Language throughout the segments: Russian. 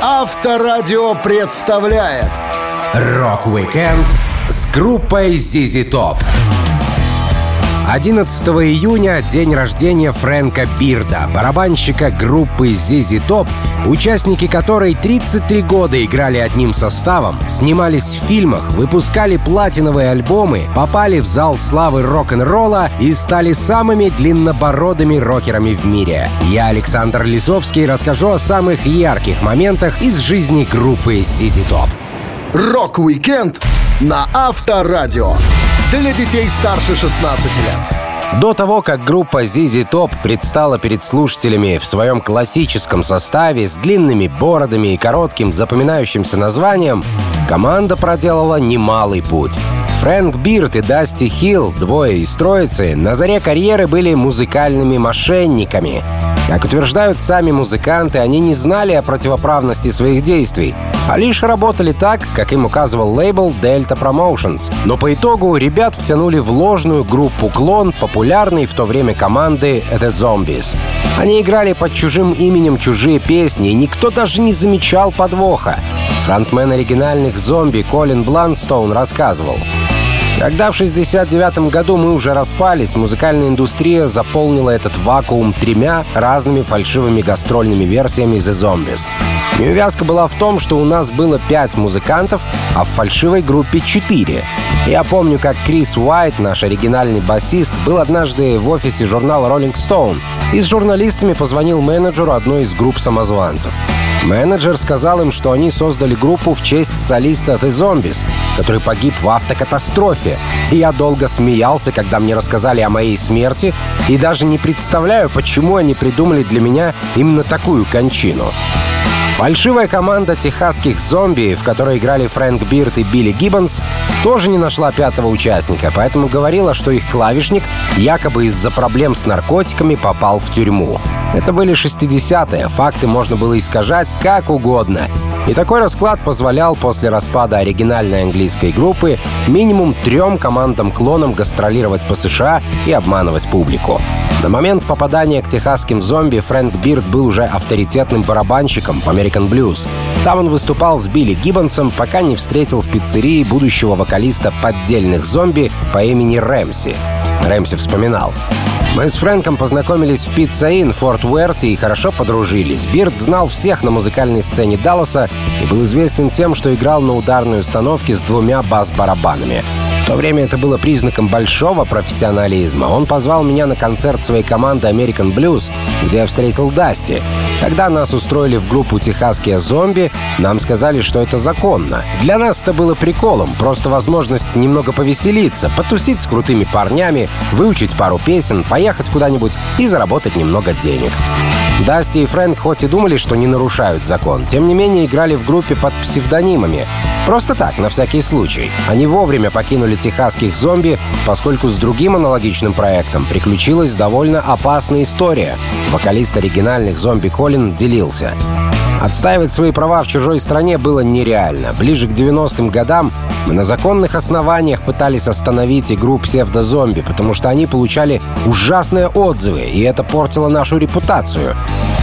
Авторадио представляет Рок-викенд с группой ZZ Top. 11 июня — день рождения Фрэнка Бирда, барабанщика группы ZZ Top, участники которой 33 года играли одним составом, снимались в фильмах, выпускали платиновые альбомы, попали в зал славы рок-н-ролла и стали самыми длиннобородыми рокерами в мире. Я, Александр Лисовский, расскажу о самых ярких моментах из жизни группы ZZ Top. Рок-викенд на Авторадио. Для детей старше 16 лет. До того, как группа ZZ Top предстала перед слушателями в своем классическом составе с длинными бородами и коротким запоминающимся названием, команда проделала немалый путь. Фрэнк Бирд и Дасти Хилл, двое из троицы, на заре карьеры были музыкальными мошенниками. Как утверждают сами музыканты, они не знали о противоправности своих действий, а лишь работали так, как им указывал лейбл Delta Promotions. Но по итогу ребят втянули в ложную группу «Клон», популярной в то время команды The Zombies. Они играли под чужим именем чужие песни, и никто даже не замечал подвоха. Фронтмен оригинальных «Зомби» Колин Бланстоун рассказывал — когда в 69 году мы уже распались, музыкальная индустрия заполнила этот вакуум тремя разными фальшивыми гастрольными версиями The Zombies. Неувязка была в том, что у нас было пять музыкантов, а в фальшивой группе четыре. Я помню, как Крис Уайт, наш оригинальный басист, был однажды в офисе журнала Rolling Stone и с журналистами позвонил менеджеру одной из групп самозванцев. Менеджер сказал им, что они создали группу в честь солиста The Zombies, который погиб в автокатастрофе. И я долго смеялся, когда мне рассказали о моей смерти, и даже не представляю, почему они придумали для меня именно такую кончину. Фальшивая команда техасских зомби, в которой играли Фрэнк Бирд и Билли Гиббонс, тоже не нашла пятого участника, поэтому говорила, что их клавишник якобы из-за проблем с наркотиками попал в тюрьму. Это были 60-е, факты можно было искажать как угодно. И такой расклад позволял после распада оригинальной английской группы минимум трем командам-клонам гастролировать по США и обманывать публику. На момент попадания к техасским зомби Фрэнк Бирд был уже авторитетным барабанщиком в American Blues. Там он выступал с Билли Гиббонсом, пока не встретил в пиццерии будущего вокалиста поддельных зомби по имени Рэмси. Рэмси вспоминал. Мы с Фрэнком познакомились в Пицца Inn в Форт Уэрте и хорошо подружились. Бирд знал всех на музыкальной сцене Далласа и был известен тем, что играл на ударной установке с двумя бас-барабанами то время это было признаком большого профессионализма. Он позвал меня на концерт своей команды American Blues, где я встретил Дасти. Когда нас устроили в группу «Техасские зомби», нам сказали, что это законно. Для нас это было приколом, просто возможность немного повеселиться, потусить с крутыми парнями, выучить пару песен, поехать куда-нибудь и заработать немного денег. Дасти и Фрэнк хоть и думали, что не нарушают закон, тем не менее играли в группе под псевдонимами. Просто так, на всякий случай. Они вовремя покинули техасских зомби, поскольку с другим аналогичным проектом приключилась довольно опасная история. Вокалист оригинальных зомби Колин делился. Отстаивать свои права в чужой стране было нереально. Ближе к 90-м годам мы на законных основаниях пытались остановить игру псевдозомби, потому что они получали ужасные отзывы, и это портило нашу репутацию.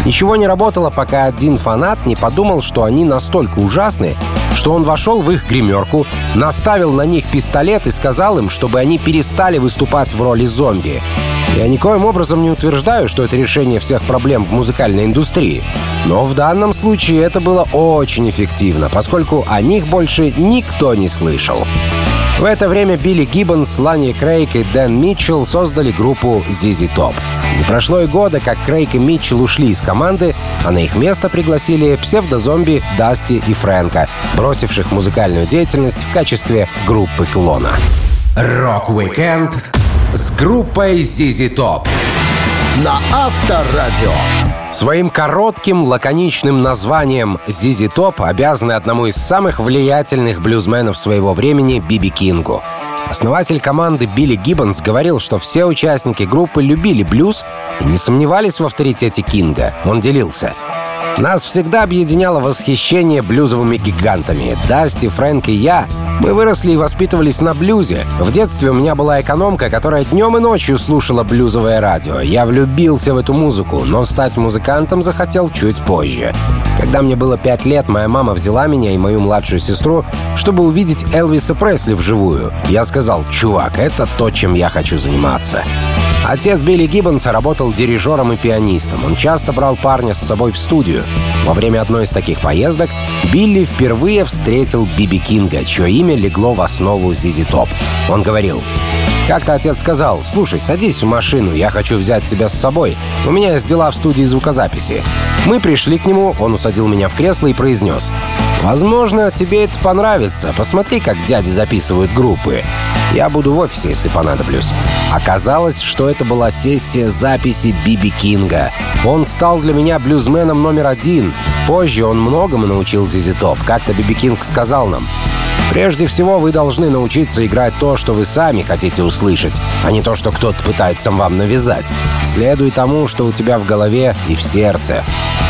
Ничего не работало, пока один фанат не подумал, что они настолько ужасны, что он вошел в их гримерку, наставил на них пистолет и сказал им, чтобы они перестали выступать в роли зомби. Я никоим образом не утверждаю, что это решение всех проблем в музыкальной индустрии. Но в данном случае это было очень эффективно, поскольку о них больше никто не слышал. В это время Билли Гиббонс, Лани Крейг и Дэн Митчелл создали группу ZZ Top. Не прошло и года, как Крейг и Митчелл ушли из команды, а на их место пригласили псевдозомби Дасти и Фрэнка, бросивших музыкальную деятельность в качестве группы клона. Рок-викенд с группой ZZ Top на Авторадио. Своим коротким, лаконичным названием «ZZ Top» обязаны одному из самых влиятельных блюзменов своего времени Би Би Кингу. Основатель команды Билли Гиббонс говорил, что все участники группы любили блюз и не сомневались в авторитете Кинга. Он делился. Нас всегда объединяло восхищение блюзовыми гигантами. Дасти, Фрэнк и я мы выросли и воспитывались на блюзе. В детстве у меня была экономка, которая днем и ночью слушала блюзовое радио. Я влюбился в эту музыку, но стать музыкантом захотел чуть позже. Когда мне было пять лет, моя мама взяла меня и мою младшую сестру, чтобы увидеть Элвиса Пресли вживую. Я сказал, чувак, это то, чем я хочу заниматься. Отец Билли Гиббонса работал дирижером и пианистом. Он часто брал парня с собой в студию. Во время одной из таких поездок Билли впервые встретил Биби Кинга, чье имя легло в основу Зизи Топ. Он говорил, как-то отец сказал, «Слушай, садись в машину, я хочу взять тебя с собой. У меня есть дела в студии звукозаписи». Мы пришли к нему, он усадил меня в кресло и произнес, «Возможно, тебе это понравится. Посмотри, как дяди записывают группы. Я буду в офисе, если понадоблюсь». Оказалось, что это была сессия записи Биби Кинга. Он стал для меня блюзменом номер один. Позже он многому научил Зизи Топ. Как-то Биби Кинг сказал нам, Прежде всего, вы должны научиться играть то, что вы сами хотите услышать, а не то, что кто-то пытается вам навязать. Следуй тому, что у тебя в голове и в сердце.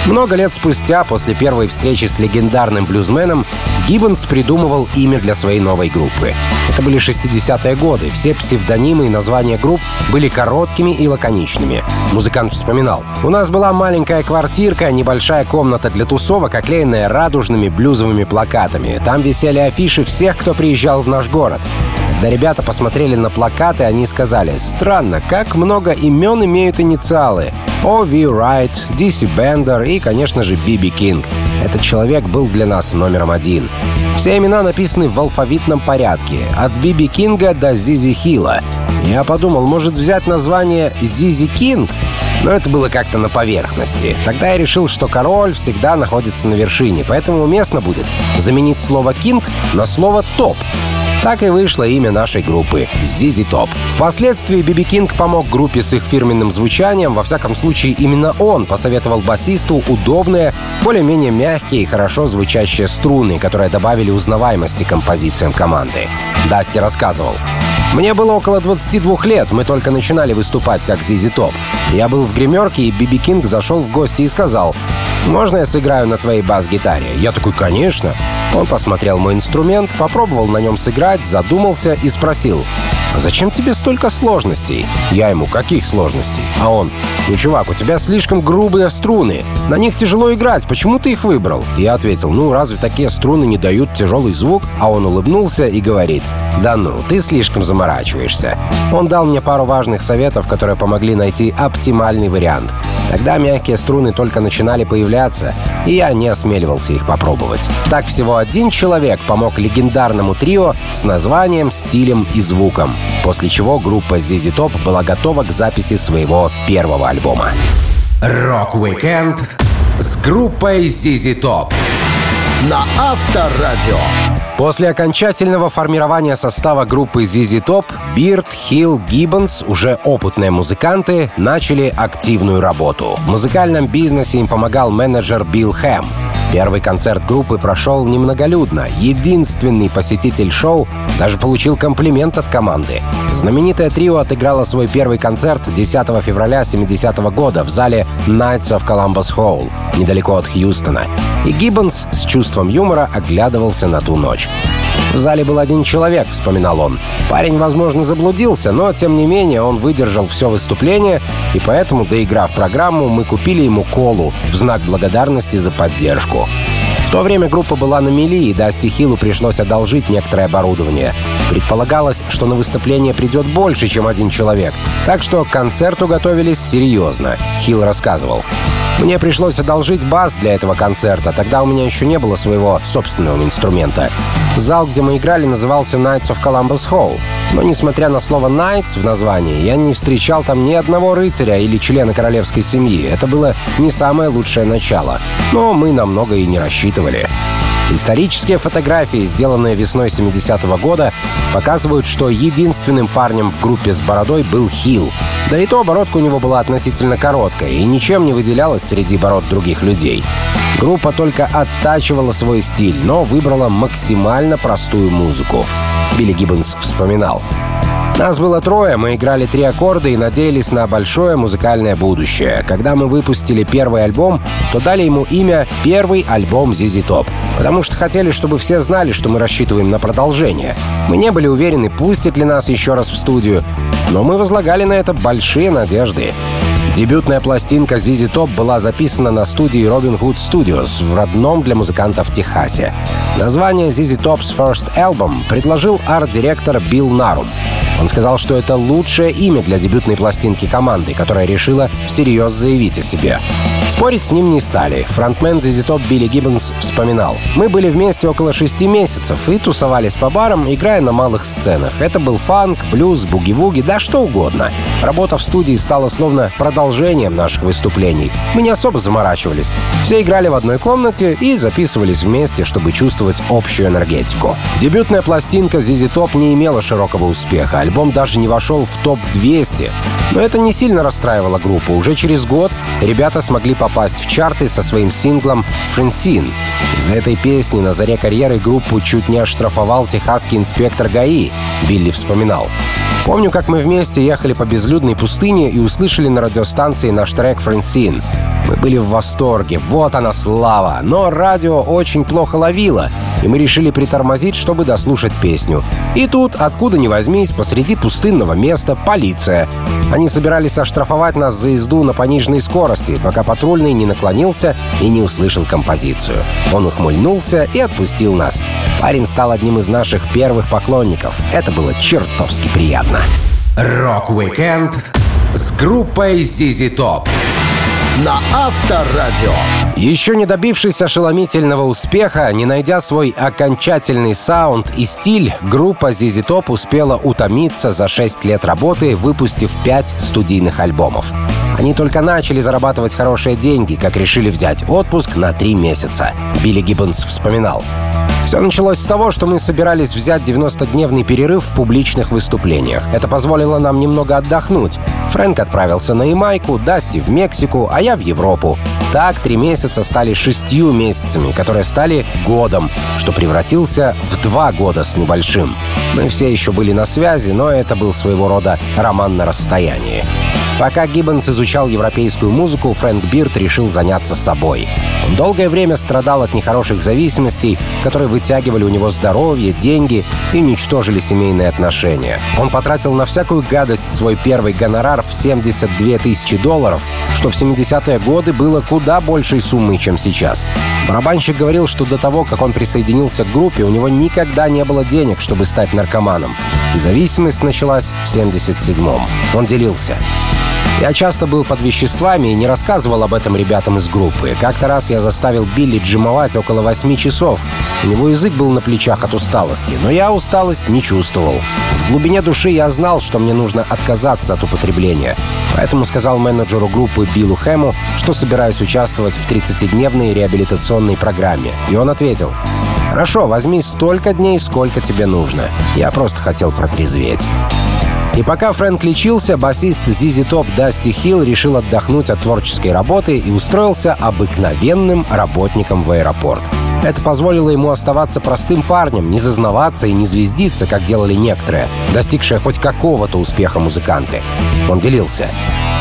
Много лет спустя, после первой встречи с легендарным блюзменом, Гиббонс придумывал имя для своей новой группы. Это были 60-е годы. Все псевдонимы и названия групп были короткими и лаконичными. Музыкант вспоминал. «У нас была маленькая квартирка, небольшая комната для тусовок, оклеенная радужными блюзовыми плакатами. Там висели афиши всех, кто приезжал в наш город. Когда ребята посмотрели на плакаты, они сказали, «Странно, как много имен имеют инициалы. О.Ви. Райт, Ди Си Бендер и, конечно же, Би Би Кинг. Этот человек был для нас номером один. Все имена написаны в алфавитном порядке, от Би Би Кинга до Зи Зи Хилла. Я подумал, может взять название ZZ King? Но это было как-то на поверхности. Тогда я решил, что король всегда находится на вершине, поэтому уместно будет заменить слово «king» на слово «top». Так и вышло имя нашей группы — ZZ Top. Впоследствии Би Би Кинг помог группе с их фирменным звучанием. Во всяком случае, именно он посоветовал басисту удобные, более-менее мягкие и хорошо звучащие струны, которые добавили узнаваемости композициям команды. Дасти рассказывал. Мне было около 22 лет, мы только начинали выступать как Зизи Топ. Я был в гримерке, и Биби Кинг зашел в гости и сказал, «Можно я сыграю на твоей бас-гитаре?» Я такой, «Конечно». Он посмотрел мой инструмент, попробовал на нем сыграть, задумался и спросил, «А зачем тебе столько сложностей?» Я ему, «Каких сложностей?» А он, «Ну, чувак, у тебя слишком грубые струны. На них тяжело играть. Почему ты их выбрал?» Я ответил, «Ну, разве такие струны не дают тяжелый звук?» А он улыбнулся и говорит, «Да ну, ты слишком заморачиваешься». Он дал мне пару важных советов, которые помогли найти оптимальный вариант. Тогда мягкие струны только начинали появляться, и я не осмеливался их попробовать. Так всего один человек помог легендарному трио с названием, стилем и звуком, после чего группа ZZ Top была готова к записи своего первого альбома. Рок-викенд с группой ZZ Top на Авторадио. После окончательного формирования состава группы ZZ Top, Бирд, Хилл, Гиббонс, уже опытные музыканты, начали активную работу. В музыкальном бизнесе им помогал менеджер Билл Хэм. Первый концерт группы прошел немноголюдно. Единственный посетитель шоу даже получил комплимент от команды. Знаменитое трио отыграло свой первый концерт 10 февраля 70 -го года в зале Knights of Columbus Hall, недалеко от Хьюстона. И Гиббонс с чувством юмора оглядывался на ту ночь. В зале был один человек, вспоминал он. Парень, возможно, заблудился, но, тем не менее, он выдержал все выступление, и поэтому, доиграв программу, мы купили ему колу в знак благодарности за поддержку. В то время группа была на мели, и Дасти Хиллу пришлось одолжить некоторое оборудование. Предполагалось, что на выступление придет больше, чем один человек, так что к концерту готовились серьезно, Хилл рассказывал. Мне пришлось одолжить бас для этого концерта, тогда у меня еще не было своего собственного инструмента. Зал, где мы играли, назывался Knights of Columbus Hall. Но несмотря на слово «Knights» в названии, я не встречал там ни одного рыцаря или члена королевской семьи. Это было не самое лучшее начало. Но мы намного и не рассчитывали. Исторические фотографии, сделанные весной 70-го года, показывают, что единственным парнем в группе с бородой был Хилл. Да и то бородка у него была относительно короткая и ничем не выделялась среди бород других людей. Группа только оттачивала свой стиль, но выбрала максимально простую музыку. Билли Гиббонс вспоминал. Нас было трое, мы играли три аккорда и надеялись на большое музыкальное будущее. Когда мы выпустили первый альбом, то дали ему имя «Первый альбом Зизи Топ», потому что хотели, чтобы все знали, что мы рассчитываем на продолжение. Мы не были уверены, пустят ли нас еще раз в студию, но мы возлагали на это большие надежды. Дебютная пластинка ZZ Top была записана на студии Robin Hood Studios в родном для музыкантов Техасе. Название ZZ Top's First Album предложил арт-директор Билл Нарум. Он сказал, что это лучшее имя для дебютной пластинки команды, которая решила всерьез заявить о себе. Спорить с ним не стали. Фронтмен ZZ Top Билли Гиббонс вспоминал. «Мы были вместе около шести месяцев и тусовались по барам, играя на малых сценах. Это был фанк, блюз, буги-вуги, да что угодно. Работа в студии стала словно продолжением наших выступлений. Мы не особо заморачивались. Все играли в одной комнате и записывались вместе, чтобы чувствовать общую энергетику. Дебютная пластинка ZZ Top не имела широкого успеха. Альбом даже не вошел в топ-200. Но это не сильно расстраивало группу. Уже через год ребята смогли попасть в чарты со своим синглом «Френсин». Из-за этой песни на заре карьеры группу чуть не оштрафовал техасский инспектор ГАИ, Билли вспоминал. Помню, как мы вместе ехали по безлюдной пустыне и услышали на радиостанции наш трек «Френсин». Мы были в восторге, вот она слава. Но радио очень плохо ловило, и мы решили притормозить, чтобы дослушать песню. И тут, откуда ни возьмись, посреди пустынного места полиция. Они собирались оштрафовать нас за езду на пониженной скорости, пока патрульный не наклонился и не услышал композицию. Он ухмыльнулся и отпустил нас. Парень стал одним из наших первых поклонников. Это было чертовски приятно. Рок-викенд с группой ZZ Top на Авторадио. Еще не добившись ошеломительного успеха, не найдя свой окончательный саунд и стиль, группа ZZ Top успела утомиться за 6 лет работы, выпустив 5 студийных альбомов. Они только начали зарабатывать хорошие деньги, как решили взять отпуск на 3 месяца. Билли Гиббонс вспоминал. Все началось с того, что мы собирались взять 90-дневный перерыв в публичных выступлениях. Это позволило нам немного отдохнуть. Фрэнк отправился на Ямайку, Дасти в Мексику, а я в Европу. Так три месяца стали шестью месяцами, которые стали годом, что превратился в два года с небольшим. Мы все еще были на связи, но это был своего рода роман на расстоянии. Пока Гиббонс изучал европейскую музыку, Фрэнк Бирд решил заняться собой. Он долгое время страдал от нехороших зависимостей, которые вытягивали у него здоровье, деньги и уничтожили семейные отношения. Он потратил на всякую гадость свой первый гонорар в 72 тысячи долларов, что в 70-е годы было куда большей суммой, чем сейчас. Барабанщик говорил, что до того, как он присоединился к группе, у него никогда не было денег, чтобы стать наркоманом. Зависимость началась в 77-м. Он делился. Я часто был под веществами и не рассказывал об этом ребятам из группы. Как-то раз я заставил Билли джимовать около восьми часов. У него язык был на плечах от усталости, но я усталость не чувствовал. В глубине души я знал, что мне нужно отказаться от употребления. Поэтому сказал менеджеру группы Биллу Хэму, что собираюсь участвовать в 30-дневной реабилитационной программе. И он ответил, «Хорошо, возьми столько дней, сколько тебе нужно. Я просто хотел протрезветь». И пока Фрэнк лечился, басист Зизи Топ Дасти Хилл решил отдохнуть от творческой работы и устроился обыкновенным работником в аэропорт. Это позволило ему оставаться простым парнем, не зазнаваться и не звездиться, как делали некоторые, достигшие хоть какого-то успеха музыканты. Он делился.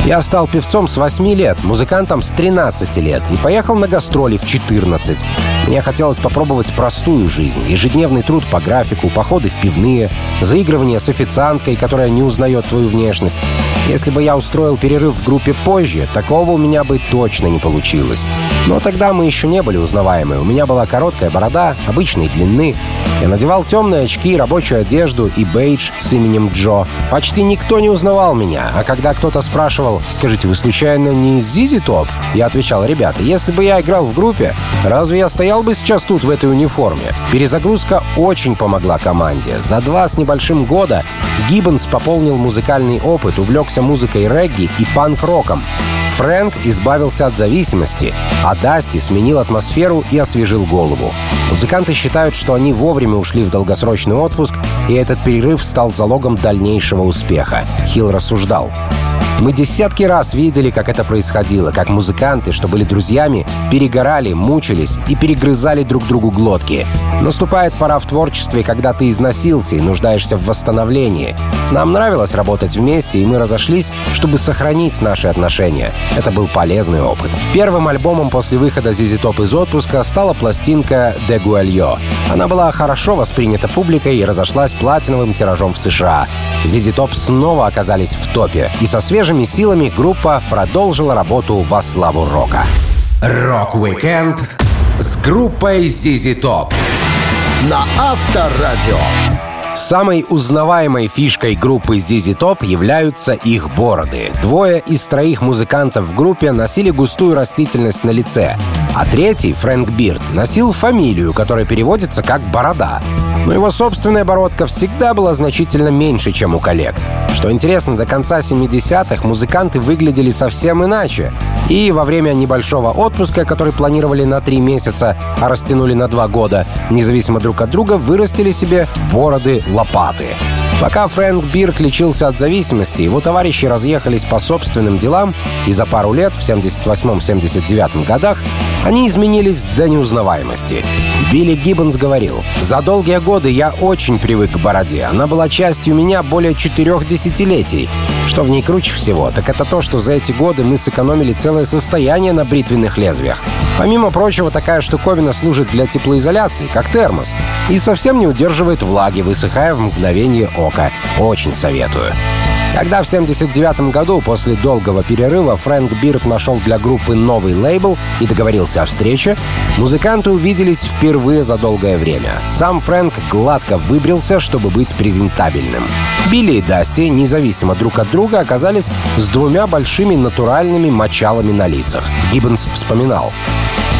Я стал певцом с 8 лет, музыкантом с 13 лет и поехал на гастроли в 14. Мне хотелось попробовать простую жизнь, ежедневный труд по графику, походы в пивные, заигрывание с официанткой, которая не узнает твою внешность. Если бы я устроил перерыв в группе позже, такого у меня бы точно не получилось. Но тогда мы еще не были узнаваемы. У меня была короткая борода, обычной длины. Я надевал темные очки, рабочую одежду и бейдж с именем Джо. Почти никто не узнавал меня, а когда кто-то спрашивал, «Скажите, вы случайно не из Зизи Топ?» Я отвечал, «Ребята, если бы я играл в группе, разве я стоял бы сейчас тут в этой униформе?» Перезагрузка очень помогла команде. За два с небольшим года Гиббонс пополнил музыкальный опыт, увлекся музыкой регги и панк-роком. Фрэнк избавился от зависимости, а Дасти сменил атмосферу и освежил голову. Музыканты считают, что они вовремя ушли в долгосрочный отпуск, и этот перерыв стал залогом дальнейшего успеха. Хилл рассуждал. Мы десятки раз видели, как это происходило, как музыканты, что были друзьями, перегорали, мучились и перегрызали друг другу глотки. Наступает пора в творчестве, когда ты износился и нуждаешься в восстановлении. Нам нравилось работать вместе, и мы разошлись, чтобы сохранить наши отношения. Это был полезный опыт. Первым альбомом после выхода ZZ Top из отпуска стала пластинка «De Gualio». Она была хорошо воспринята публикой и разошлась платиновым тиражом в США. ZZ Top снова оказались в топе, и со свежими силами группа продолжила работу во славу рока. Рок-викенд с группой ZZ Top на Авторадио. Самой узнаваемой фишкой группы ZZ Top являются их бороды. Двое из троих музыкантов в группе носили густую растительность на лице, а третий, Фрэнк Бирд, носил фамилию, которая переводится как «борода». Но его собственная бородка всегда была значительно меньше, чем у коллег. Что интересно, до конца 70-х музыканты выглядели совсем иначе. И во время небольшого отпуска, который планировали на три месяца, а растянули на два года, независимо друг от друга, вырастили себе бороды лопаты. Пока Фрэнк Бирк лечился от зависимости, его товарищи разъехались по собственным делам, и за пару лет, в 78-79 годах, они изменились до неузнаваемости. Билли Гиббонс говорил, «За долгие годы я очень привык к бороде. Она была частью меня более четырех десятилетий. Что в ней круче всего, так это то, что за эти годы мы сэкономили целое состояние на бритвенных лезвиях. Помимо прочего, такая штуковина служит для теплоизоляции, как термос, и совсем не удерживает влаги, высыхая в мгновение ока. Очень советую. Когда в 79 году, после долгого перерыва, Фрэнк Бирд нашел для группы новый лейбл и договорился о встрече, музыканты увиделись впервые за долгое время. Сам Фрэнк гладко выбрился, чтобы быть презентабельным. Билли и Дасти, независимо друг от друга, оказались с двумя большими натуральными мочалами на лицах. Гиббонс вспоминал.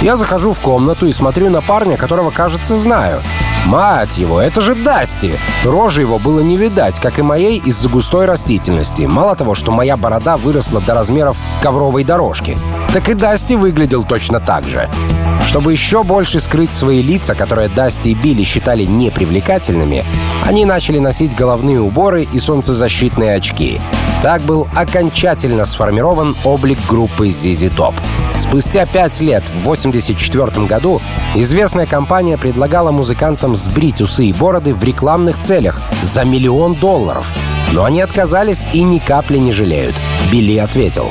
Я захожу в комнату и смотрю на парня, которого, кажется, знаю. Мать его, это же Дасти! Рожи его было не видать, как и моей из-за густой растительности. Мало того, что моя борода выросла до размеров ковровой дорожки, так и Дасти выглядел точно так же. Чтобы еще больше скрыть свои лица, которые Дасти и Билли считали непривлекательными, они начали носить головные уборы и солнцезащитные очки. Так был окончательно сформирован облик группы ZZ Top. Спустя пять лет, в 1984 году, известная компания предлагала музыкантам сбрить усы и бороды в рекламных целях за миллион долларов. Но они отказались и ни капли не жалеют. Билли ответил.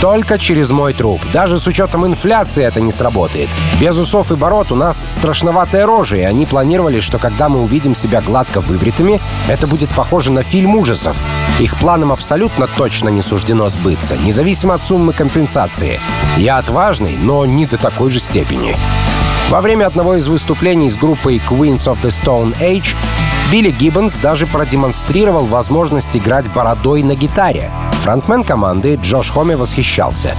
Только через мой труп. Даже с учетом инфляции это не сработает. Без усов и бород у нас страшноватые рожи, и они планировали, что когда мы увидим себя гладко выбритыми, это будет похоже на фильм ужасов. Их планам абсолютно точно не суждено сбыться, независимо от суммы компенсации. Я отважный, но не до такой же степени. Во время одного из выступлений с группой Queens of the Stone Age Билли Гиббонс даже продемонстрировал возможность играть бородой на гитаре. Фронтмен команды Джош Хоми восхищался.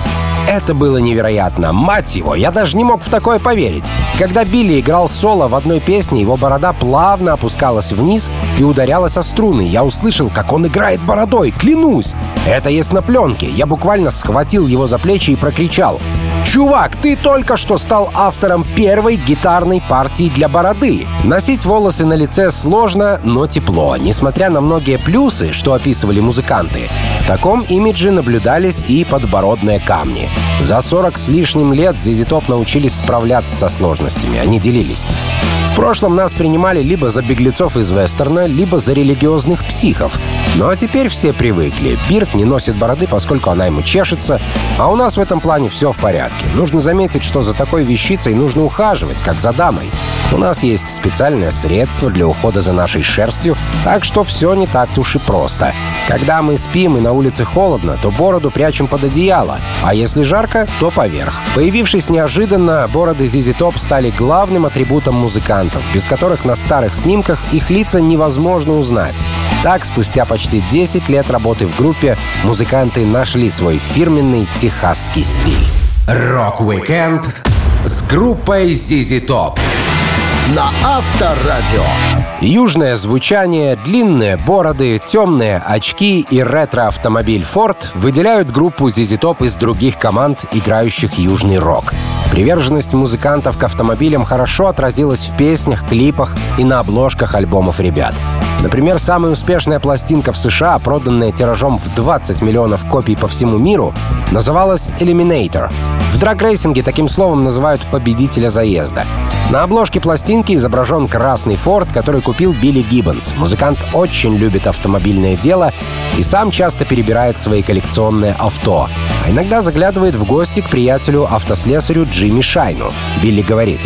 Это было невероятно. Мать его, я даже не мог в такое поверить. Когда Билли играл соло в одной песне, его борода плавно опускалась вниз и ударялась о струны. Я услышал, как он играет бородой, клянусь. Это есть на пленке. Я буквально схватил его за плечи и прокричал. «Чувак, ты только что стал автором первой гитарной партии для бороды. Носить волосы на лице сложно, но тепло, несмотря на многие плюсы, что описывали музыканты. В таком имидже наблюдались и подбородные камни. За 40 с лишним лет Top научились справляться со сложностями, они делились. Прошлом нас принимали либо за беглецов из вестерна, либо за религиозных психов. Ну а теперь все привыкли. Бирд не носит бороды, поскольку она ему чешется, а у нас в этом плане все в порядке. Нужно заметить, что за такой вещицей нужно ухаживать, как за дамой. У нас есть специальное средство для ухода за нашей шерстью, так что все не так уж и просто. Когда мы спим и на улице холодно, то бороду прячем под одеяло, а если жарко, то поверх. Появившись неожиданно, бороды ZZ Top стали главным атрибутом музыкантов, без которых на старых снимках их лица невозможно узнать. Так, спустя почти 10 лет работы в группе, музыканты нашли свой фирменный техасский стиль. Рок-викенд с группой ZZ Top на Авторадио. Южное звучание, длинные бороды, темные очки и ретро-автомобиль Ford выделяют группу ZZ Top из других команд, играющих южный рок. Приверженность музыкантов к автомобилям хорошо отразилась в песнях, клипах и на обложках альбомов ребят. Например, самая успешная пластинка в США, проданная тиражом в 20 миллионов копий по всему миру, называлась Eliminator. В драг-рейсинге таким словом называют победителя заезда. На обложке пластинки изображен красный Форд, который купил Билли Гиббонс. Музыкант очень любит автомобильное дело и сам часто перебирает свои коллекционные авто. А иногда заглядывает в гости к приятелю-автослесарю Джимми Шайну. Билли говорит,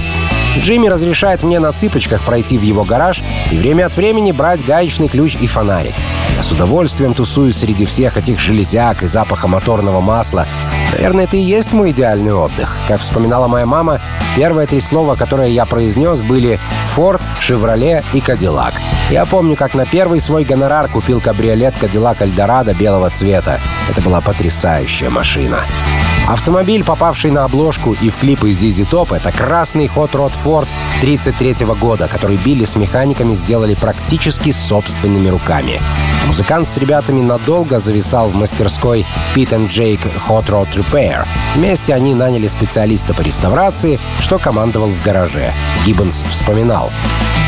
Джимми разрешает мне на цыпочках пройти в его гараж и время от времени брать гаечный ключ и фонарик. Я с удовольствием тусуюсь среди всех этих железяк и запаха моторного масла. Наверное, это и есть мой идеальный отдых. Как вспоминала моя мама, первые три слова, которые я произнес, были «Форд», «Шевроле» и «Кадиллак». Я помню, как на первый свой гонорар купил кабриолет «Кадиллак Альдорадо» белого цвета. Это была потрясающая машина. Автомобиль, попавший на обложку и в клипы ZZ Top, это красный Hot Rod Ford 33 года, который Билли с механиками сделали практически собственными руками. Музыкант с ребятами надолго зависал в мастерской Pete and Jake Hot Rod Repair. Вместе они наняли специалиста по реставрации, что командовал в гараже. Гиббонс вспоминал.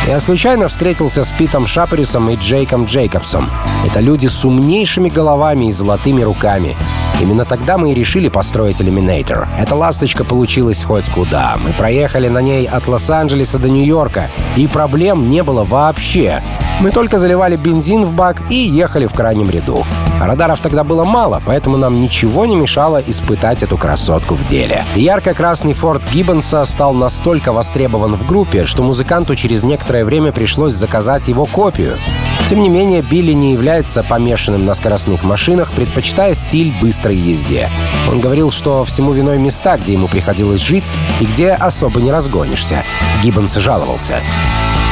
Я случайно встретился с Питом Шапорисом и Джейком Джейкобсом. Это люди с умнейшими головами и золотыми руками. Именно тогда мы и решили построить Eliminator. Эта ласточка получилась хоть куда. Мы проехали на ней от Лос-Анджелеса до Нью-Йорка, и проблем не было вообще. Мы только заливали бензин в бак и ехали в крайнем ряду. Радаров тогда было мало, поэтому нам ничего не мешало испытать эту красотку в деле. Ярко-красный Форд Гиббонса стал настолько востребован в группе, что музыканту через некоторое время пришлось заказать его копию. Тем не менее, Билли не является помешанным на скоростных машинах, предпочитая стиль быстрой езде. Он говорил, что всему виной места, где ему приходилось жить и где особо не разгонишься. Гиббонс жаловался.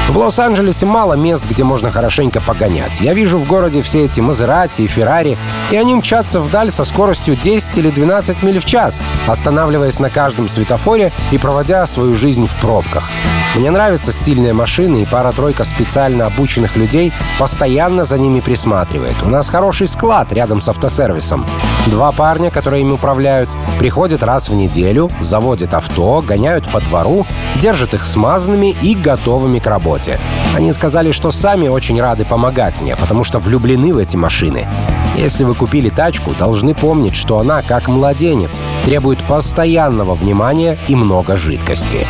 В Лос-Анджелесе мало мест, где можно хорошенько погонять. Я вижу в городе все эти Мазерати и Феррари, и они мчатся вдаль со скоростью 10 или 12 миль в час, останавливаясь на каждом светофоре и проводя свою жизнь в пробках. Мне нравятся стильные машины, и пара-тройка специально обученных людей постоянно за ними присматривает. У нас хороший склад рядом с автосервисом. Два парня, которые им управляют, приходят раз в неделю, заводят авто, гоняют по двору, держат их смазанными и готовыми к работе. Они сказали, что сами очень рады помогать мне, потому что влюблены в эти машины. Если вы купили тачку, должны помнить, что она, как младенец, требует постоянного внимания и много жидкости.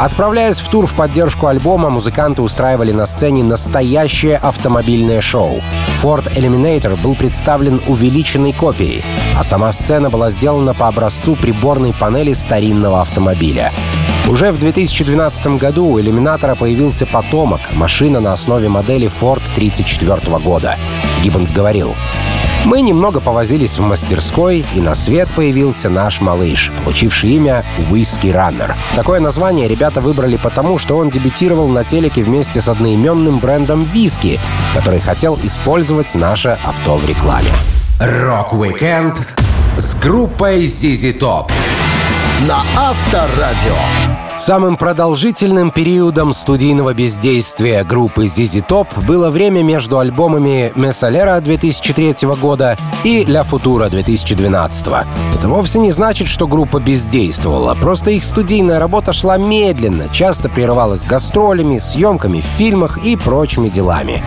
Отправляясь в тур в поддержку альбома, музыканты устраивали на сцене настоящее автомобильное шоу. Ford Eliminator был представлен увеличенной копией, а сама сцена была сделана по образцу приборной панели старинного автомобиля. Уже в 2012 году у иллюминатора появился потомок, машина на основе модели Ford 1934 года. Гиббонс говорил, мы немного повозились в мастерской, и на свет появился наш малыш, получивший имя «Whiskey Runner». Такое название ребята выбрали потому, что он дебютировал на телеке вместе с одноименным брендом виски, который хотел использовать наше авто в рекламе. Рок-викенд с группой ZZ Top на Авторадио. Самым продолжительным периодом студийного бездействия группы ZZ Top было время между альбомами «Mescalero» 2003 года и «La Futura» 2012. Это вовсе не значит, что группа бездействовала, просто их студийная работа шла медленно, часто прерывалась гастролями, съемками в фильмах и прочими делами.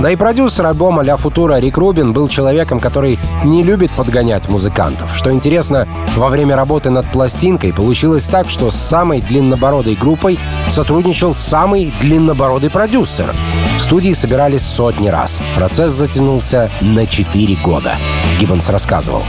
Да и продюсер альбома «Ля Футура» Рик Рубин был человеком, который не любит подгонять музыкантов. Что интересно, во время работы над пластинкой получилось так, что с самой длиннобородой группой сотрудничал самый длиннобородый продюсер. В студии собирались сотни раз. Процесс затянулся на 4 года. Гиббонс рассказывал.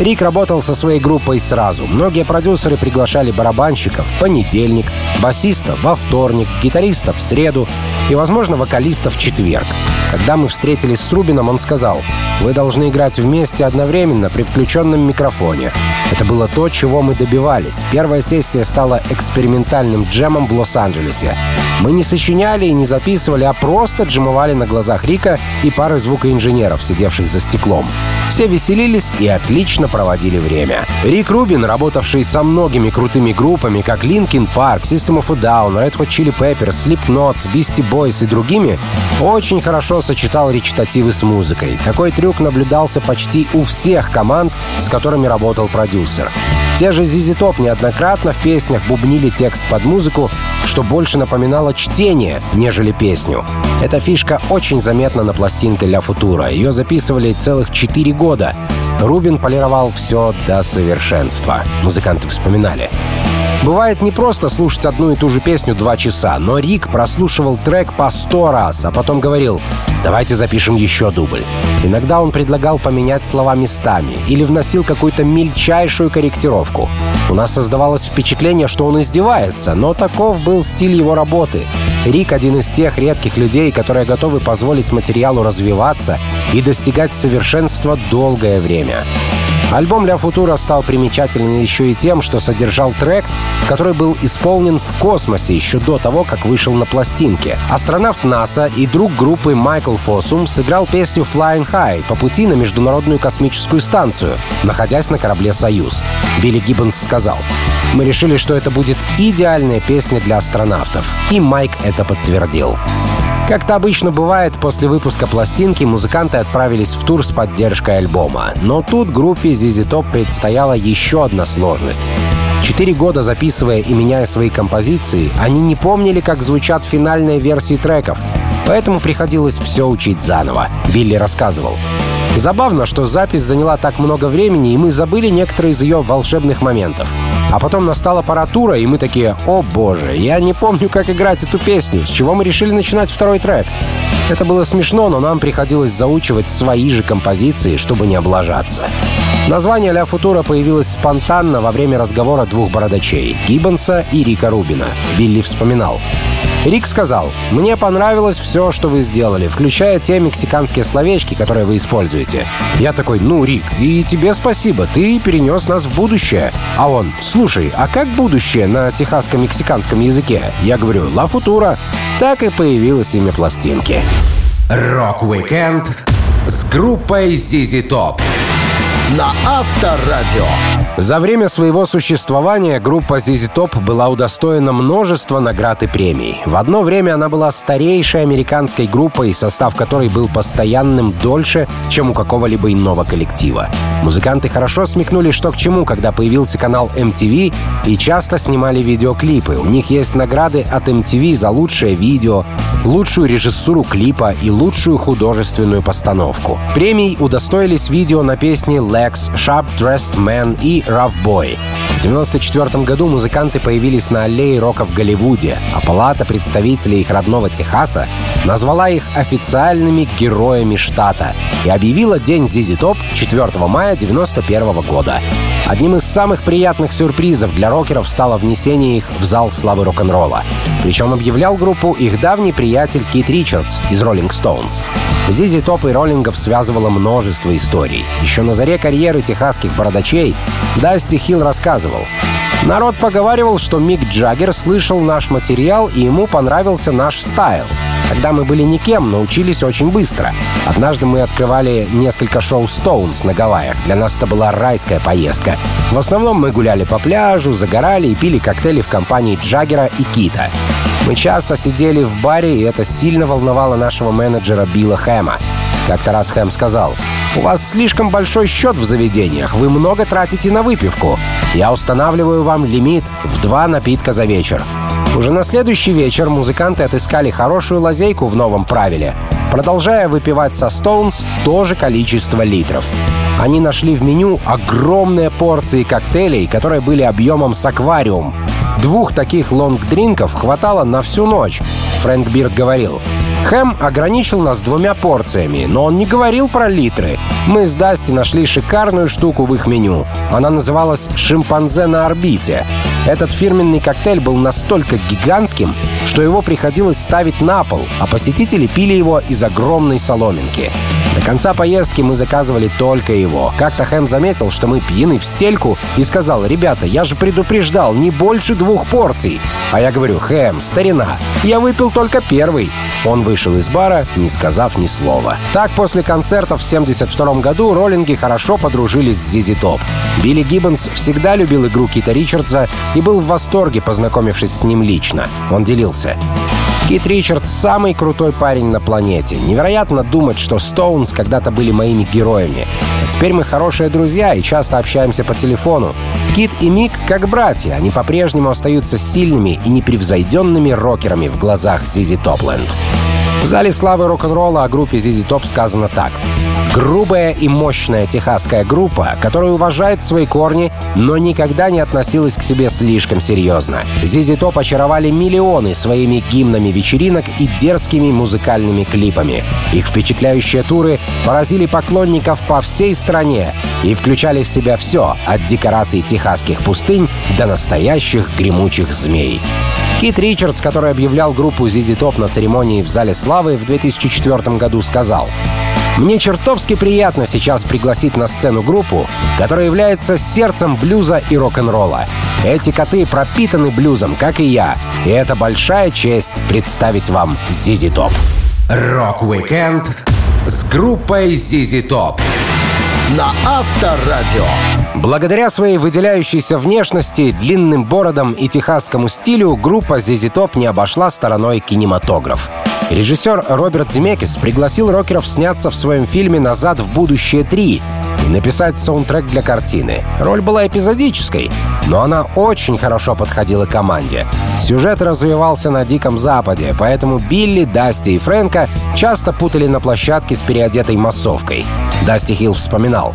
Рик работал со своей группой сразу. Многие продюсеры приглашали барабанщиков в понедельник, басиста во вторник, гитариста в среду и, возможно, вокалиста в четверг. Когда мы встретились с Рубином, он сказал, «Вы должны играть вместе одновременно при включенном микрофоне». Это было то, чего мы добивались. Первая сессия стала экспериментальным джемом в Лос-Анджелесе. Мы не сочиняли и не записывали, а просто джемовали на глазах Рика и пары звукоинженеров, сидевших за стеклом. Все веселились и отлично проводили время. Рик Рубин, работавший со многими крутыми группами, как Linkin Park, System of a Down, Red Hot Chili Peppers, Slipknot, Beastie Boys и другими, очень хорошо сочетал речитативы с музыкой. Такой трюк наблюдался почти у всех команд, с которыми работал продюсер. Те же ZZ Top неоднократно в песнях бубнили текст под музыку, что больше напоминало чтение, нежели песню. Эта фишка очень заметна на пластинке «Ля Футура». Ее записывали целых четыре года. Рубин полировал все до совершенства. Музыканты вспоминали. Бывает не просто слушать одну и ту же песню два часа, но Рик прослушивал трек по сто раз, а потом говорил «давайте запишем еще дубль». Иногда он предлагал поменять слова местами или вносил какую-то мельчайшую корректировку. У нас создавалось впечатление, что он издевается, но таков был стиль его работы. Рик — один из тех редких людей, которые готовы позволить материалу развиваться и достигать совершенства долгое время. Альбом «Ля Футура» стал примечательным еще и тем, что содержал трек, который был исполнен в космосе еще до того, как вышел на пластинке. Астронавт НАСА и друг группы Майкл Фосум сыграл песню «Flying High» по пути на Международную космическую станцию, находясь на корабле «Союз». Билли Гиббонс сказал, «Мы решили, что это будет идеальная песня для астронавтов». И Майк это подтвердил. Как-то обычно бывает, после выпуска пластинки музыканты отправились в тур с поддержкой альбома. Но тут группе ZZ Top предстояла еще одна сложность. Четыре года записывая и меняя свои композиции, они не помнили, как звучат финальные версии треков, поэтому приходилось все учить заново. Билли рассказывал. Забавно, что запись заняла так много времени, и мы забыли некоторые из ее волшебных моментов. А потом настала аппаратура, и мы такие, о боже, я не помню, как играть эту песню, с чего мы решили начинать второй трек. Это было смешно, но нам приходилось заучивать свои же композиции, чтобы не облажаться. Название «Ля Футура» появилось спонтанно во время разговора двух бородачей — Гиббонса и Рика Рубина. Билли вспоминал. Рик сказал, «Мне понравилось все, что вы сделали, включая те мексиканские словечки, которые вы используете». Я такой, «Ну, Рик, и тебе спасибо, ты перенес нас в будущее». А он, «Слушай, а как будущее на техасско-мексиканском языке?» Я говорю, «La Futura». Так и появилось имя пластинки. Рок-викенд с группой ZZ Top на Авторадио. За время своего существования группа ZZ Top была удостоена множества наград и премий. В одно время она была старейшей американской группой, состав которой был постоянным дольше, чем у какого-либо иного коллектива. Музыканты хорошо смекнули, что к чему, когда появился канал MTV и часто снимали видеоклипы. У них есть награды от MTV за лучшее видео, лучшую режиссуру клипа и лучшую художественную постановку. Премий удостоились видео на песни Lex, Sharp Dressed Man и Rough Boy. В 1994 году музыканты появились на аллее рока в Голливуде, а палата представителей их родного Техаса назвала их официальными героями штата и объявила День ZZ Top 4 мая 1991 года. Одним из самых приятных сюрпризов для рокеров стало внесение их в зал славы рок-н-ролла. Причем объявлял группу их давний приятель Кит Ричардс из Rolling Stones. ZZ Top и роллингов связывало множество историй. Еще на заре карьеры техасских бородачей Дасти Хилл рассказывал. Народ поговаривал, что Мик Джаггер слышал наш материал и ему понравился наш style. Когда мы были никем, научились очень быстро. Однажды мы открывали несколько шоу Stones на Гавайях. Для нас это была райская поездка. В основном мы гуляли по пляжу, загорали и пили коктейли в компании Джаггера и Кита. Мы часто сидели в баре, и это сильно волновало нашего менеджера Билла Хэма. Как-то раз Хэм сказал, «У вас слишком большой счет в заведениях, вы много тратите на выпивку. Я устанавливаю вам лимит в два напитка за вечер. Уже на следующий вечер музыканты отыскали хорошую лазейку в новом правиле, продолжая выпивать со Stones то же количество литров. Они нашли в меню огромные порции коктейлей, которые были объемом с аквариум. Двух таких лонг-дринков хватало на всю ночь. Фрэнк Бирд говорил, Хэм ограничил нас двумя порциями, но он не говорил про литры. Мы с Дасти нашли шикарную штуку в их меню. Она называлась «Шимпанзе на орбите». Этот фирменный коктейль был настолько гигантским, что его приходилось ставить на пол, а посетители пили его из огромной соломинки. До конца поездки мы заказывали только его. Как-то Хэм заметил, что мы пьяны в стельку и сказал, «Ребята, я же предупреждал, не больше двух порций». А я говорю, «Хэм, старина, я выпил только первый». Он вышел из бара, не сказав ни слова. Так, после концерта в 1972 году роллинги хорошо подружились с Зизи Топ. Билли Гиббонс всегда любил игру Кита Ричардса и был в восторге, познакомившись с ним лично. Он делился. Кит Ричардс — самый крутой парень на планете. Невероятно думать, что Стоунс когда-то были моими героями. А теперь мы хорошие друзья и часто общаемся по телефону. Кит и Мик как братья, они по-прежнему остаются сильными и непревзойденными рокерами в глазах Зизи Топленд. В зале славы рок-н-ролла о группе ZZ Top сказано так. Грубая и мощная техасская группа, которая уважает свои корни, но никогда не относилась к себе слишком серьезно. Зизи Топ очаровали миллионы своими гимнами вечеринок и дерзкими музыкальными клипами. Их впечатляющие туры поразили поклонников по всей стране и включали в себя все, от декораций техасских пустынь до настоящих гремучих змей. Кит Ричардс, который объявлял группу ZZ Top на церемонии в Зале Славы в 2004 году, сказал мне чертовски приятно сейчас пригласить на сцену группу, которая является сердцем блюза и рок-н-ролла. Эти коты пропитаны блюзом, как и я, и это большая честь представить вам ZZ Top. Рок-викенд с группой ZZ Top на Авторадио. Благодаря своей выделяющейся внешности, длинным бородам и техасскому стилю группа ZZ Top не обошла стороной кинематограф. Режиссер Роберт Земекис пригласил рокеров сняться в своем фильме «Назад в будущее 3» и написать саундтрек для картины. Роль была эпизодической, но она очень хорошо подходила команде. Сюжет развивался на Диком Западе, поэтому Билли, Дасти и Фрэнка часто путали на площадке с переодетой массовкой. Дасти Хилл вспоминал.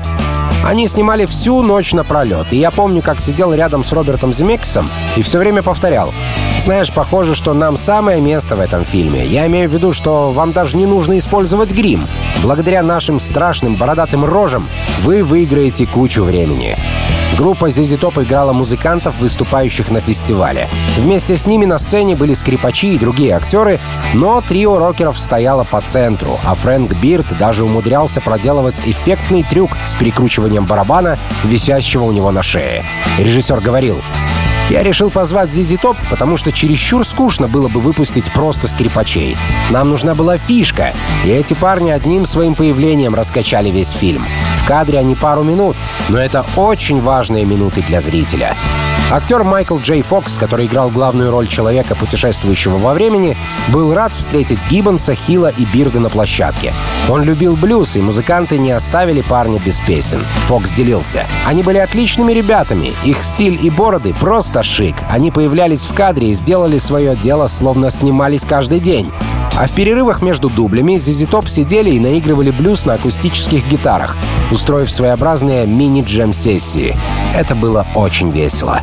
Они снимали всю ночь напролет, и я помню, как сидел рядом с Робертом Земекисом и все время повторял. Знаешь, похоже, что нам самое место в этом фильме. Я имею в виду, что вам даже не нужно использовать грим. Благодаря нашим страшным бородатым рожам вы выиграете кучу времени. Группа ZZ Top играла музыкантов, выступающих на фестивале. Вместе с ними на сцене были скрипачи и другие актеры, но трио рокеров стояло по центру, а Фрэнк Бирд даже умудрялся проделывать эффектный трюк с перекручиванием барабана, висящего у него на шее. Режиссер говорил, я решил позвать Зизи Топ, потому что чересчур скучно было бы выпустить просто скрипачей. Нам нужна была фишка, и эти парни одним своим появлением раскачали весь фильм. В кадре они пару минут, но это очень важные минуты для зрителя. Актер Майкл Джей Фокс, который играл главную роль человека, путешествующего во времени, был рад встретить Гиббонса, Хилла и Бирда на площадке. Он любил блюз, и музыканты не оставили парня без песен. Фокс делился. Они были отличными ребятами. Их стиль и бороды просто шик. Они появлялись в кадре и сделали свое дело, словно снимались каждый день. А в перерывах между дублями ZZ Top сидели и наигрывали блюз на акустических гитарах, устроив своеобразные мини-джем-сессии. Это было очень весело.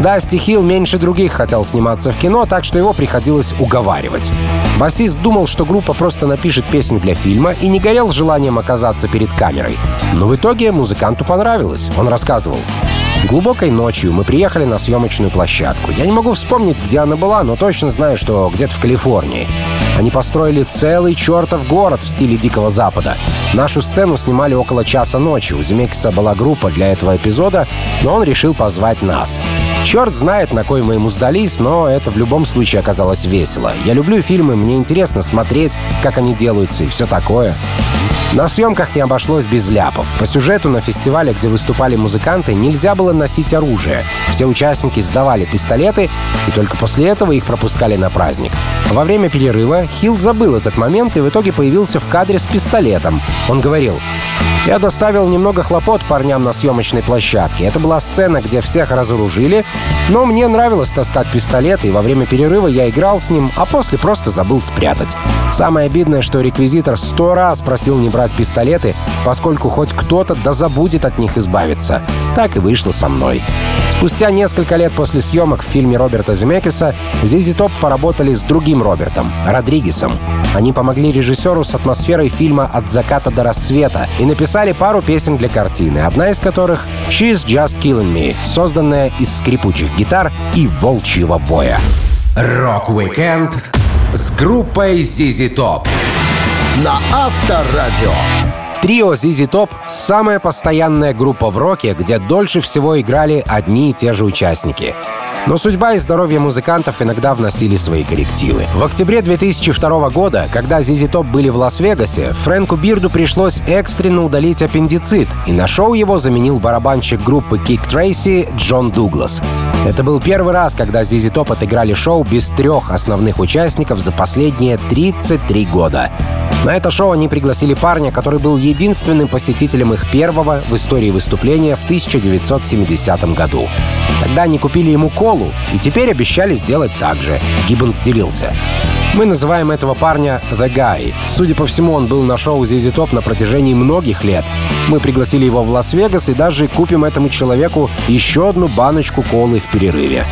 Дасти Хилл меньше других хотел сниматься в кино, так что его приходилось уговаривать. Басист думал, что группа просто напишет песню для фильма и не горел желанием оказаться перед камерой. Но в итоге музыканту понравилось. Он рассказывал. Глубокой ночью мы приехали на съемочную площадку. Я не могу вспомнить, где она была, но точно знаю, что где-то в Калифорнии. Они построили целый чертов город в стиле Дикого Запада. Нашу сцену снимали около часа ночи. У Земекиса была группа для этого эпизода, но он решил позвать нас. Черт знает, на кой мы ему сдались, но это в любом случае оказалось весело. Я люблю фильмы, мне интересно смотреть, как они делаются и все такое. На съемках не обошлось без ляпов. По сюжету на фестивале, где выступали музыканты, нельзя было носить оружие. Все участники сдавали пистолеты, и только после этого их пропускали на праздник. Во время перерыва Хилл забыл этот момент и в итоге появился в кадре с пистолетом. Он говорил, «Я доставил немного хлопот парням на съемочной площадке. Это была сцена, где всех разоружили, но мне нравилось таскать пистолет, и во время перерыва я играл с ним, а после просто забыл спрятать. Самое обидное, что реквизитор сто раз просил не брать пистолеты, поскольку хоть кто-то да забудет от них избавиться. Так и вышло со мной. Спустя несколько лет после съемок в фильме Роберта Земекиса ZZ Top поработали с другим Робертом, Родригесом. Они помогли режиссеру с атмосферой фильма «От заката до рассвета» и написали пару песен для картины, одна из которых «She's Just Killing Me», созданная из скрипучих гитар и волчьего воя. Рок-викенд с группой ZZ Top на Авторадио. Трио ZZ Top — самая постоянная группа в роке, где дольше всего играли одни и те же участники. Но судьба и здоровье музыкантов иногда вносили свои коррективы. В октябре 2002 года, когда ZZ Top были в Лас-Вегасе, Фрэнку Бирду пришлось экстренно удалить аппендицит, и на шоу его заменил барабанщик группы Kick Tracy Джон Дуглас. Это был первый раз, когда ZZ Top отыграли шоу без трех основных участников за последние 33 года. На это шоу они пригласили парня, который был единственным посетителем их первого в истории выступления в 1970 году. Тогда они купили ему колу и теперь обещали сделать так же. Гиббонс делился. Мы называем этого парня The Guy. Судя по всему, он был на шоу ZZ Top на протяжении многих лет. Мы пригласили его в Лас-Вегас и даже купим этому человеку еще одну баночку колы в перерыве.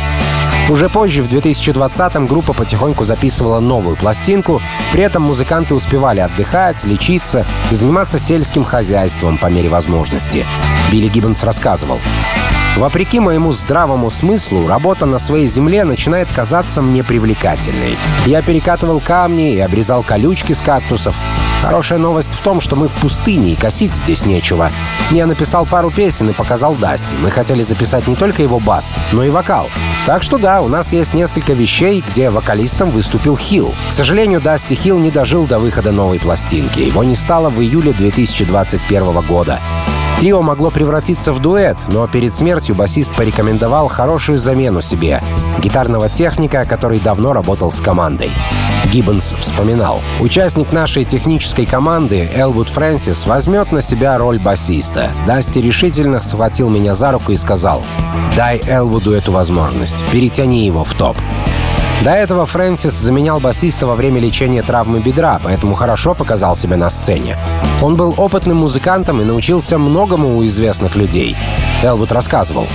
Уже позже, в 2020-м, группа потихоньку записывала новую пластинку, при этом музыканты успевали отдыхать, лечиться и заниматься сельским хозяйством по мере возможности. Билли Гиббонс рассказывал. Вопреки моему здравому смыслу, работа на своей земле начинает казаться мне привлекательной. Я перекатывал камни и обрезал колючки с кактусов. Хорошая новость в том, что мы в пустыне и косить здесь нечего. Я написал пару песен и показал Дасти. Мы хотели записать не только его бас, но и вокал. Так что да, у нас есть несколько вещей, где вокалистом выступил Хилл. К сожалению, Дасти Хилл не дожил до выхода новой пластинки. Его не стало в июле 2021 года. Трио могло превратиться в дуэт, но перед смертью басист порекомендовал хорошую замену себе — гитарного техника, который давно работал с командой. Гиббонс вспоминал. «Участник нашей технической команды, Элвуд Фрэнсис, возьмет на себя роль басиста. Дасти решительно схватил меня за руку и сказал, «Дай Элвуду эту возможность, перетяни его в топ». До этого Фрэнсис заменял басиста во время лечения травмы бедра, поэтому хорошо показал себя на сцене. Он был опытным музыкантом и научился многому у известных людей. Элвуд рассказывал.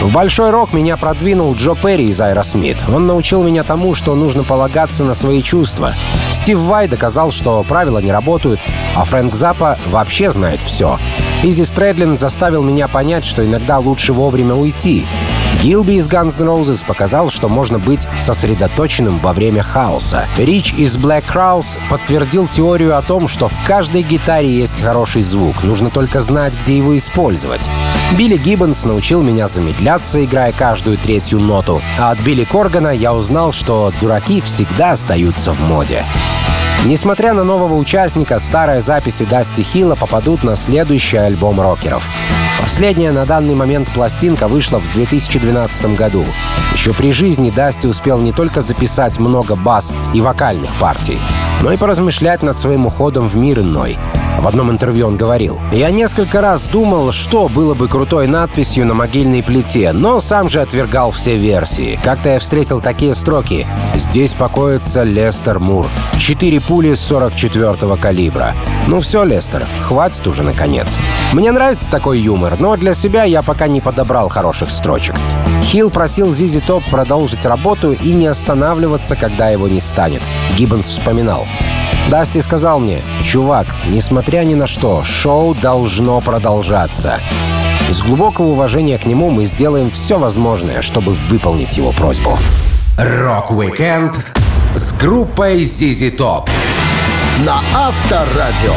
В большой рок меня продвинул Джо Перри из Аэросмит. Он научил меня тому, что нужно полагаться на свои чувства. Стив Вай доказал, что правила не работают, а Фрэнк Заппа вообще знает все. Изи Стрэдлин заставил меня понять, что иногда лучше вовремя уйти. Гилби из Guns N' Roses показал, что можно быть сосредоточенным во время хаоса. Рич из Black Crowes подтвердил теорию о том, что в каждой гитаре есть хороший звук, нужно только знать, где его использовать. Билли Гиббонс научил меня замедляться, играя каждую третью ноту, а от Билли Коргана я узнал, что дураки всегда остаются в моде. Несмотря на нового участника, старые записи Дасти Хилла попадут на следующий альбом рокеров. Последняя на данный момент пластинка вышла в 2012 году. Еще при жизни Дасти успел не только записать много бас и вокальных партий, но и поразмышлять над своим уходом в мир иной — в одном интервью он говорил, «Я несколько раз думал, что было бы крутой надписью на могильной плите, но сам же отвергал все версии. Как-то я встретил такие строки. Здесь покоится Лестер Мур. Четыре пули 44-го калибра. Ну все, Лестер, хватит уже наконец. Мне нравится такой юмор, но для себя я пока не подобрал хороших строчек. Хилл просил Зизи Топ продолжить работу и не останавливаться, когда его не станет. Гиббонс вспоминал. Дасти сказал мне, «Чувак, несмотря ни на что, шоу должно продолжаться». Из глубокого уважения к нему мы сделаем все возможное, чтобы выполнить его просьбу. Рок-викенд с группой ZZ Top на Авторадио.